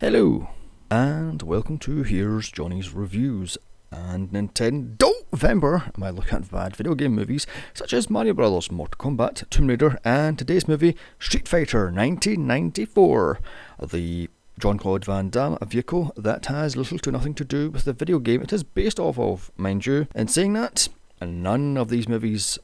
Hello, and welcome to Here's Johnny's Reviews and Nintendo November. I look at bad video game movies such as Mario Brothers, Mortal Kombat, Tomb Raider, and today's movie Street Fighter 1994, the Jean Claude Van Damme, a vehicle that has little to nothing to do with the video game it is based off of, mind you. In saying that, none of these movies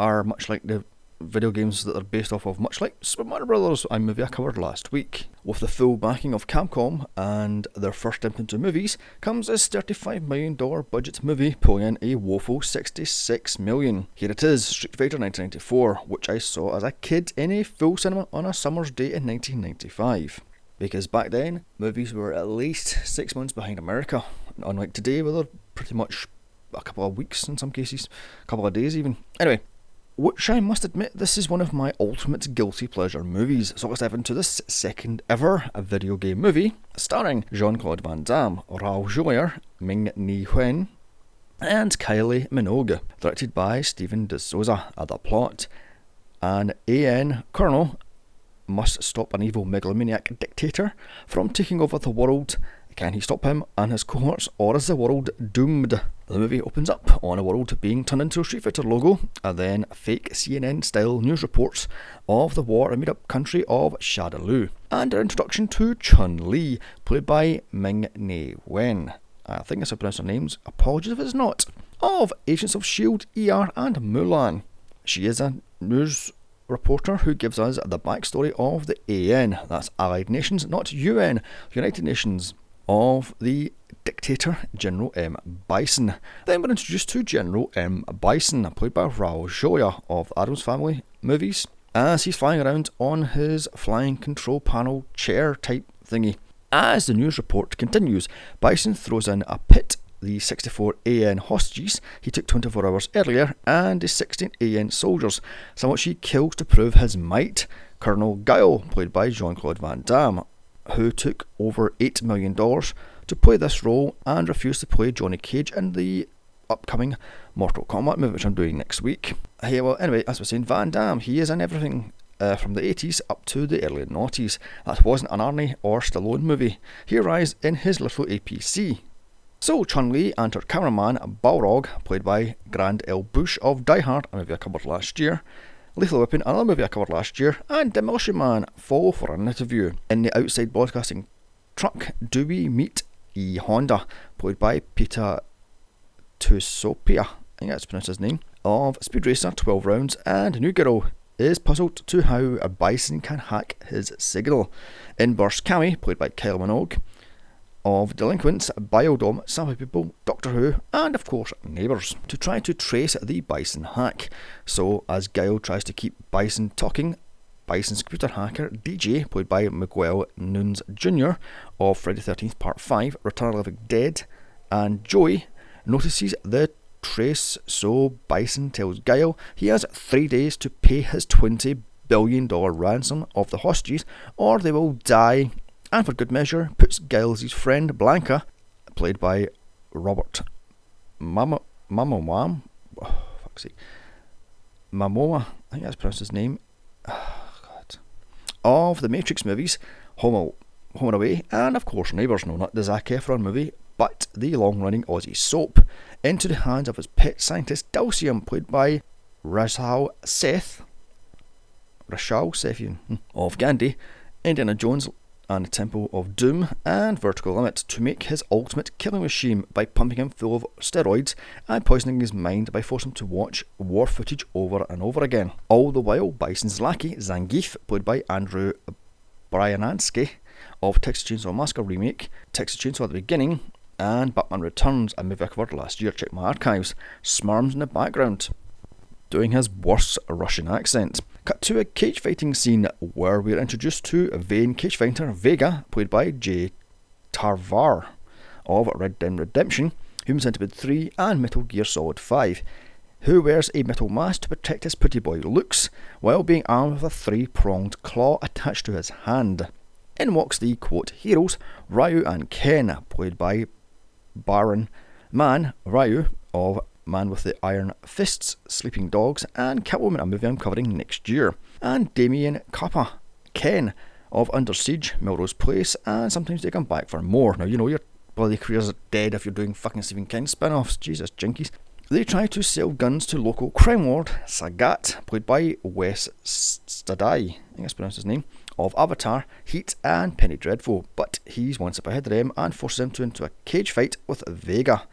are much like the video games that are based off of, much like Super Mario Brothers, a movie I covered last week. With the full backing of Capcom and their first step into movies, comes this $35 million budget movie pulling in a woeful 66 million. Here it is, Street Fighter 1994, which I saw as a kid in a full cinema on a summer's day in 1995. Because back then, movies were at least six months behind America, unlike today, where they're pretty much a couple of weeks in some cases, a couple of days even. Anyway, which I must admit this is one of my ultimate guilty pleasure movies. So let's dive into this second ever video game movie starring Jean Claude Van Damme, Raoul Julia, Ming Na Wen, and Kylie Minogue, directed by Stephen de Souza. At the plot, an AN colonel must stop an evil megalomaniac dictator from taking over the world can he stop him and his cohorts, or is the world doomed? The movie opens up on a world being turned into a Street Fighter logo, and then fake CNN style news reports of the war and made up country of Shadaloo, and an introduction to Chun Li, played by Ming Na Wen. I think that's how I pronounce her names, apologies if it's not, of Agents of S.H.I.E.L.D., ER, and Mulan. She is a news reporter who gives us the backstory of the AN, that's Allied Nations, not UN, United Nations of the dictator General M. Bison. Then we're introduced to General M. Bison, played by Raoul Julia of the Addams Family movies, as he's flying around on his flying control panel chair type thingy. As the news report continues, Bison throws in a pit the 64 AN hostages he took 24 hours earlier and the 16 AN soldiers, some which he kills to prove his might. Colonel Guile, played by Jean Claude Van Damme, who took over $8 million to play this role and refused to play Johnny Cage in the upcoming Mortal Kombat movie, which I'm doing next week. Hey, well, anyway, as was saying, Van Damme, he is in everything uh, from the 80s up to the early noughties. That wasn't an Arnie or Stallone movie. He arrives in his little APC. So Chun Li and her cameraman Balrog, played by Grand L. Bush of Die Hard, a movie I covered last year, Lethal Weapon, another movie I covered last year, and Demolition Man follow for an interview. In the outside broadcasting truck, do we meet E. Honda, played by Peter Tusopia, I think that's pronounced his name, of Speed Racer 12 rounds, and New Girl is puzzled to how a bison can hack his signal. In Burst Cammy, played by Kyle Minogue, of delinquents, Biodome, Savvy People, Doctor Who, and of course Neighbours, to try to trace the Bison hack. So, as Guile tries to keep Bison talking, Bison's computer hacker, DJ, played by Miguel Nunes Jr. of Friday the 13th Part 5, Return of the Living Dead, and Joey notices the trace, so Bison tells Guile he has three days to pay his $20 billion ransom of the hostages, or they will die and for good measure puts Guile's friend Blanka, played by Robert Mama Mamawam, oh, fuck's sake, Mamoa, I think that's pronounced his name, oh, God, of the Matrix movies, Home, Home and Away, and of course Neighbours, no, not the Zac Efron movie, but the long-running Aussie soap, into the hands of his pet scientist Dhalsim, played by Rashal Seth, Rashal Sethian hmm, of Gandhi, Indiana Jones and Temple of Doom and Vertical Limit to make his ultimate killing machine by pumping him full of steroids and poisoning his mind by forcing him to watch war footage over and over again. All the while, Bison's lackey, Zangief, played by Andrew Bryanski of Texas Chainsaw Massacre remake, Texas Chainsaw at the beginning, and Batman Returns, a movie I covered last year, check my archives, smarms in the background, doing his worst Russian accent. Cut to a cage fighting scene where we're introduced to vain cage fighter Vega, played by Jay Tarvar of Red Dead Redemption, Human Centipede 3 and Metal Gear Solid 5, who wears a metal mask to protect his pretty boy looks while being armed with a three pronged claw attached to his hand. In walks the quote heroes Ryu and Ken, played by Byron Mann Ryu of Man with the Iron Fists, Sleeping Dogs, and Catwoman, a movie I'm covering next year. And Damien Kappa, Ken of Under Siege, Melrose Place, and sometimes they come back for more. Now, you know, your bloody careers are dead if you're doing fucking Stephen King spin offs. Jesus, jinkies. They try to sell guns to local crime lord Sagat, played by Wes Stadai, I think that's pronounced his name, of Avatar, Heat, and Penny Dreadful, but he's one step ahead of them and forces them to into a cage fight with Vega.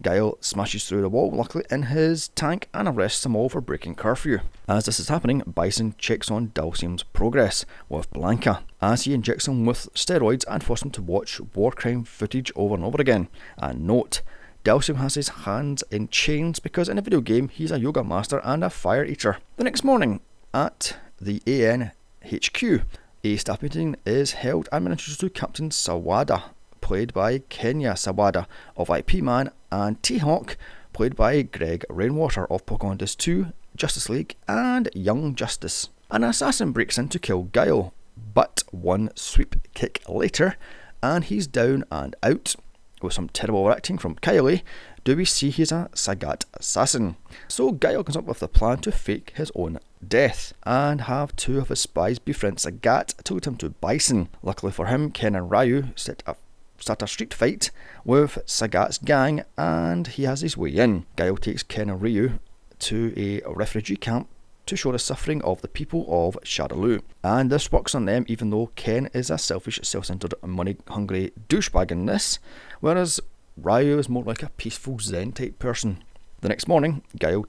Guile smashes through the wall, luckily in his tank, and arrests them all for breaking curfew. As this is happening, Bison checks on Dhalsim's progress with Blanka, as he injects him with steroids and forces him to watch war crime footage over and over again. And note, Dhalsim has his hands in chains because in a video game he's a yoga master and a fire eater. The next morning, at the AN HQ, a staff meeting is held and manages to Captain Sawada, played by Kenya Sawada of IP Man, and T Hawk, played by Greg Rainwater of Pocahontas 2, Justice League, and Young Justice. An assassin breaks in to kill Guile, but one sweep kick later, and he's down and out. With some terrible acting from Kylie, do we see he's a Sagat assassin? So Guile comes up with a plan to fake his own death and have two of his spies befriend Sagat to lead him to Bison. Luckily for him, Ken and Ryu set a start a street fight with Sagat's gang and he has his way in. Guile takes Ken and Ryu to a refugee camp to show the suffering of the people of Shadaloo. And this works on them even though Ken is a selfish, self-centered, money-hungry douchebag in this, whereas Ryu is more like a peaceful Zen type person. The next morning, Guile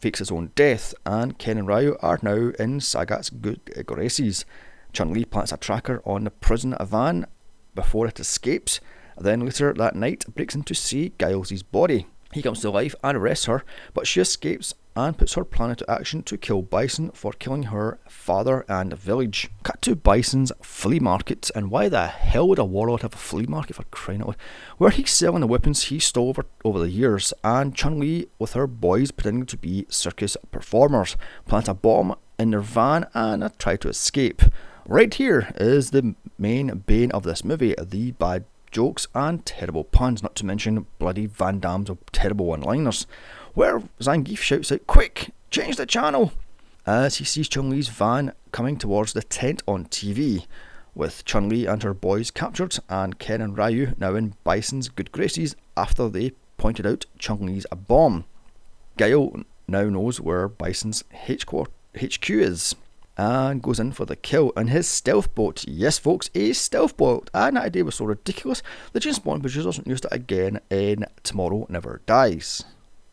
fakes his own death, and Ken and Ryu are now in Sagat's good graces. Chun Li plants a tracker on the prison van before it escapes. Then later that night breaks in to see Guile's body. He comes to life and arrests her, but she escapes and puts her plan into action to kill Bison for killing her father and village. Cut to Bison's flea market, and why the hell would a warlord have a flea market for crying out loud? Where he's selling the weapons he stole over, over the years, and Chun Li with her boys pretending to be circus performers plant a bomb in their van and try to escape. Right here is the main bane of this movie the bad jokes and terrible puns, not to mention bloody Van Damme's terrible one liners. Where Zangief shouts out, Quick, change the channel! As he sees Chun Li's van coming towards the tent on TV, with Chun Li and her boys captured, and Ken and Ryu now in Bison's good graces after they pointed out Chun Li's a bomb. Guile now knows where Bison's HQ is and goes in for the kill in his stealth boat. Yes, folks, a stealth boat. And that idea was so ridiculous that James Bond producers used it again in Tomorrow Never Dies.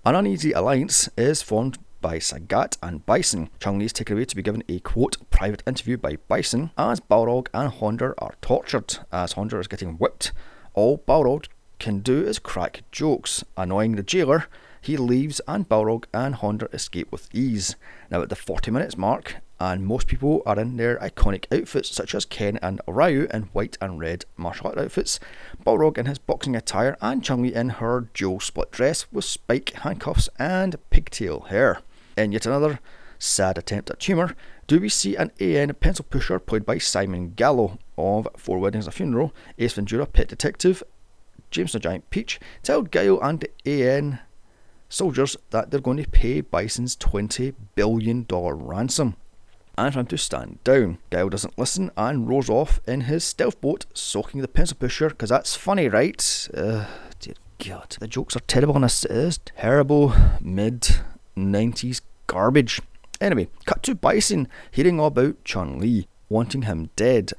An uneasy alliance is formed by Sagat and Bison. Chun Li is taken away to be given a quote private interview by Bison as Balrog and Honda are tortured as Honda is getting whipped. All Balrog can do is crack jokes, annoying the jailer. He leaves and Balrog and Honda escape with ease. Now at the 40 minutes mark, and most people are in their iconic outfits, such as Ken and Ryu in white and red martial art outfits, Balrog in his boxing attire, and Chun Li in her dual split dress with spike handcuffs and pigtail hair. In yet another sad attempt at humour, do we see an AN pencil pusher played by Simon Gallo of Four Weddings and a Funeral, Ace Ventura, Pet Detective, James the Giant Peach, tell Guile and AN soldiers that they're going to pay Bison's $20 billion ransom and for him to stand down. Guile doesn't listen and roars off in his stealth boat, soaking the pencil pusher, because that's funny, right? Uh, dear God, the jokes are terrible and this is terrible mid 90s garbage. Anyway, cut to Bison hearing all about Chun Li, wanting him dead.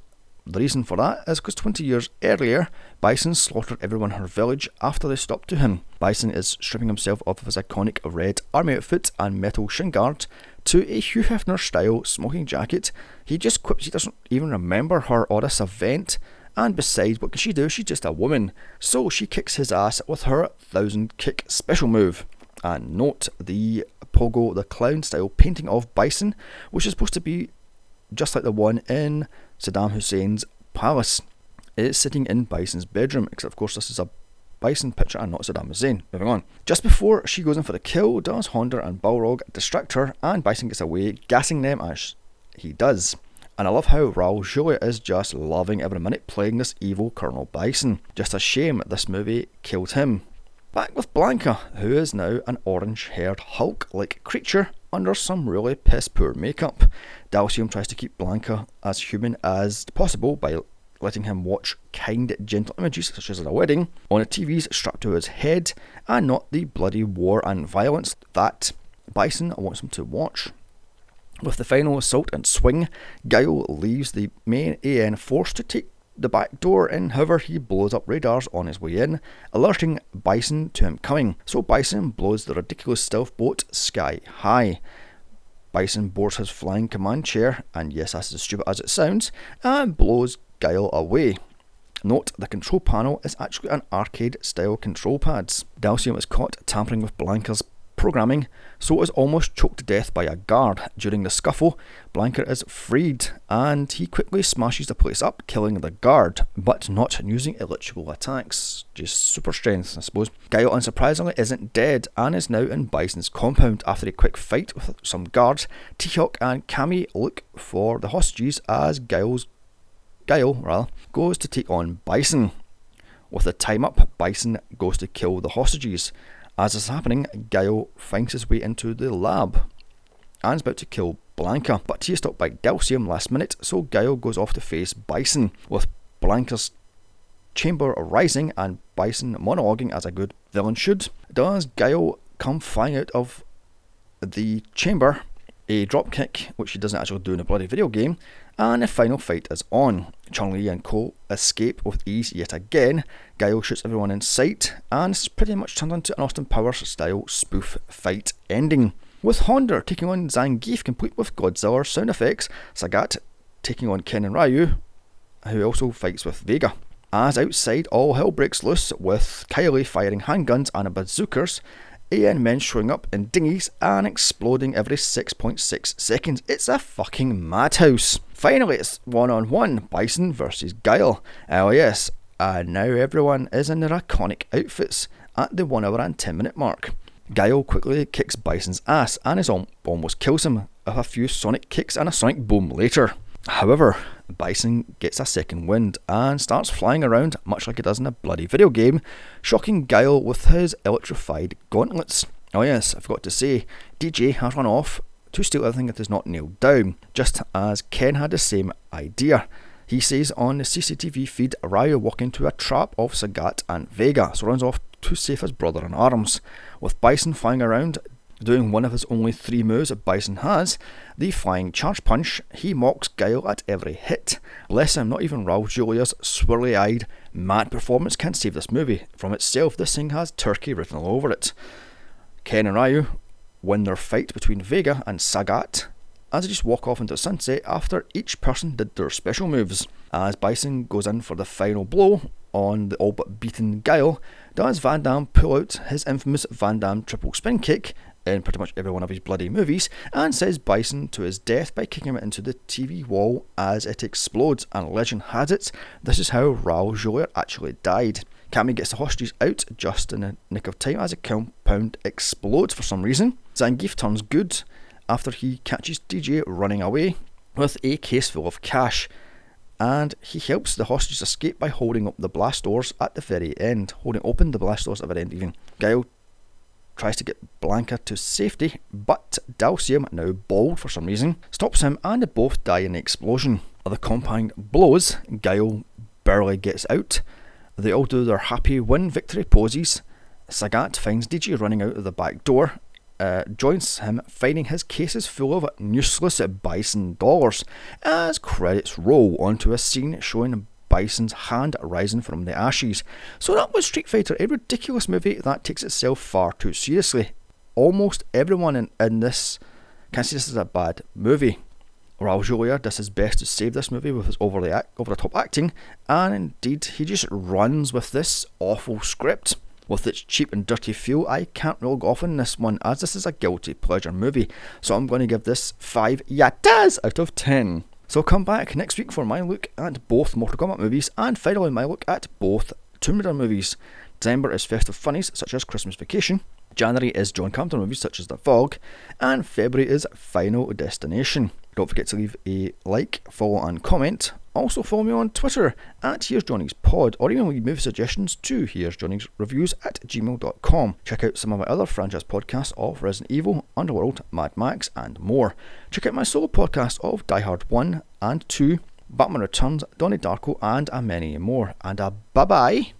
The reason for that is because 20 years earlier, Bison slaughtered everyone in her village after they stopped to him. Bison is stripping himself off of his iconic red army outfit and metal shin guard to a Hugh Hefner style smoking jacket. He just quips he doesn't even remember her or this event. And besides, what can she do? She's just a woman. So she kicks his ass with her thousand kick special move. And note the Pogo the Clown style painting of Bison, which is supposed to be just like the one in Saddam Hussein's palace. It's sitting in Bison's bedroom, except of course this is a Bison Pitcher, and not Saddam Hussein. Moving on. Just before she goes in for the kill, does Honda and Balrog distract her and Bison gets away, gassing them as he does. And I love how Raul Julia is just loving every minute playing this evil Colonel Bison. Just a shame this movie killed him. Back with Blanka, who is now an orange haired Hulk like creature under some really piss poor makeup. Dhalsim tries to keep Blanka as human as possible by letting him watch kind, gentle images such as at a wedding on a TVs strapped to his head and not the bloody war and violence that Bison wants him to watch. With the final assault and swing, Guile leaves the main AN forced to take the back door in, however, he blows up radars on his way in, alerting Bison to him coming. So Bison blows the ridiculous stealth boat sky high. Bison boards his flying command chair, and yes, that's as stupid as it sounds, and blows Guile away. Note the control panel is actually an arcade style control pads. Dhalsim is caught tampering with Blanka's programming, so is almost choked to death by a guard. During the scuffle, Blanka is freed and he quickly smashes the place up, killing the guard, but not using electrical attacks. Just super strength, I suppose. Guile, unsurprisingly, isn't dead and is now in Bison's compound after a quick fight with some guards. T-Hawk and Cammy look for the hostages as Guile's Guile rather, goes to take on Bison. With the time up, Bison goes to kill the hostages. As is happening, Guile finds his way into the lab and is about to kill Blanka, but he is stopped by Dhalsim last minute, so Guile goes off to face Bison, with Blanka's chamber rising and Bison monologuing as a good villain should. Does Guile come flying out of the chamber? A dropkick, which he doesn't actually do in a bloody video game, and the final fight is on. Chun Li and Co escape with ease yet again. Guile shoots everyone in sight, and it's pretty much turned into an Austin Powers style spoof fight ending. With Honda taking on Zangief, complete with Godzilla sound effects, Sagat taking on Ken and Ryu, who also fights with Vega. As outside, all hell breaks loose with Kylie firing handguns and bazookas, AN men showing up in dinghies and exploding every 6.6 seconds. It's a fucking madhouse. Finally, it's one on one Bison versus Guile. Oh, yes, and now everyone is in their iconic outfits at the 1 hour and 10 minute mark. Guile quickly kicks Bison's ass and is almost kills him with a few sonic kicks and a sonic boom later. However, Bison gets a second wind and starts flying around much like he does in a bloody video game, shocking Guile with his electrified gauntlets. Oh yes, I forgot to say, DJ has run off to steal everything that is not nailed down, just as Ken had the same idea. He sees on the CCTV feed Ryu walk into a trap of Sagat and Vega, so runs off to save his brother in arms. With Bison flying around, Doing one of his only three moves that Bison has, the Flying Charge Punch, he mocks Guile at every hit. Bless him, not even Raul Julia's swirly eyed, mad performance can save this movie. From itself, this thing has turkey written all over it. Ken and Ryu win their fight between Vega and Sagat as they just walk off into the sunset after each person did their special moves. As Bison goes in for the final blow on the all but beaten Guile, does Van Damme pull out his infamous Van Damme triple spin kick in pretty much every one of his bloody movies, and sends Bison to his death by kicking him into the TV wall as it explodes. And legend has it, this is how Raoul Julia actually died. Cammy gets the hostages out just in the nick of time as a compound explodes for some reason. Zangief turns good after he catches DJ running away with a case full of cash. And he helps the hostages escape by holding up the blast doors at the very end, holding open the blast doors at the very end even. Guile tries to get Blanka to safety, but Dhalsim, now bald for some reason, stops him and they both die in the explosion. The compound blows, Guile barely gets out. They all do their happy win victory poses. Sagat finds DJ running out of the back door, uh, joins him, finding his cases full of useless bison dollars, as credits roll onto a scene showing Bison's hand rising from the ashes. So that was Street Fighter, a ridiculous movie that takes itself far too seriously. Almost everyone in, in this can see this as a bad movie. Raul Julia does his best to save this movie with his over the, act, over the top acting, and indeed he just runs with this awful script. With its cheap and dirty feel, I can't really off on this one as this is a guilty pleasure movie, so I'm going to give this 5 yatas out of 10. So come back next week for my look at both Mortal Kombat movies and finally my look at both Tomb Raider movies. December is festive funnies such as Christmas Vacation, January is John Carpenter movies such as The Fog, and February is Final Destination. Don't forget to leave a like, follow, and comment. Also follow me on Twitter at Here's Johnny's Pod or even leave movie suggestions to Here's Johnny's Reviews at gmail.com. Check out some of my other franchise podcasts of Resident Evil, Underworld, Mad Max, and more. Check out my solo podcast of Die Hard 1 and 2, Batman Returns, Donnie Darko, and a many more. And a bye bye.